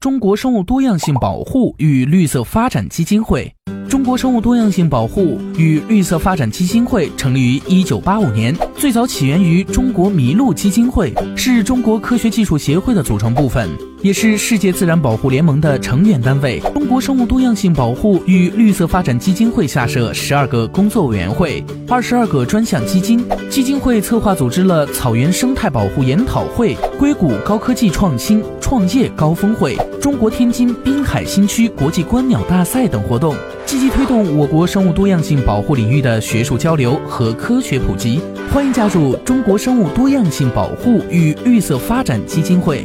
中国生物多样性保护与绿色发展基金会。中国生物多样性保护与绿色发展基金会成立于一九八五年，最早起源于中国麋鹿基金会，是中国科学技术协会的组成部分，也是世界自然保护联盟的成员单位。中国生物多样性保护与绿色发展基金会下设十二个工作委员会，二十二个专项基金。基金会策划组织了草原生态保护研讨会、硅谷高科技创新创业高峰会、中国天津滨海新区国际观鸟大赛等活动。积极推动我国生物多样性保护领域的学术交流和科学普及，欢迎加入中国生物多样性保护与绿色发展基金会。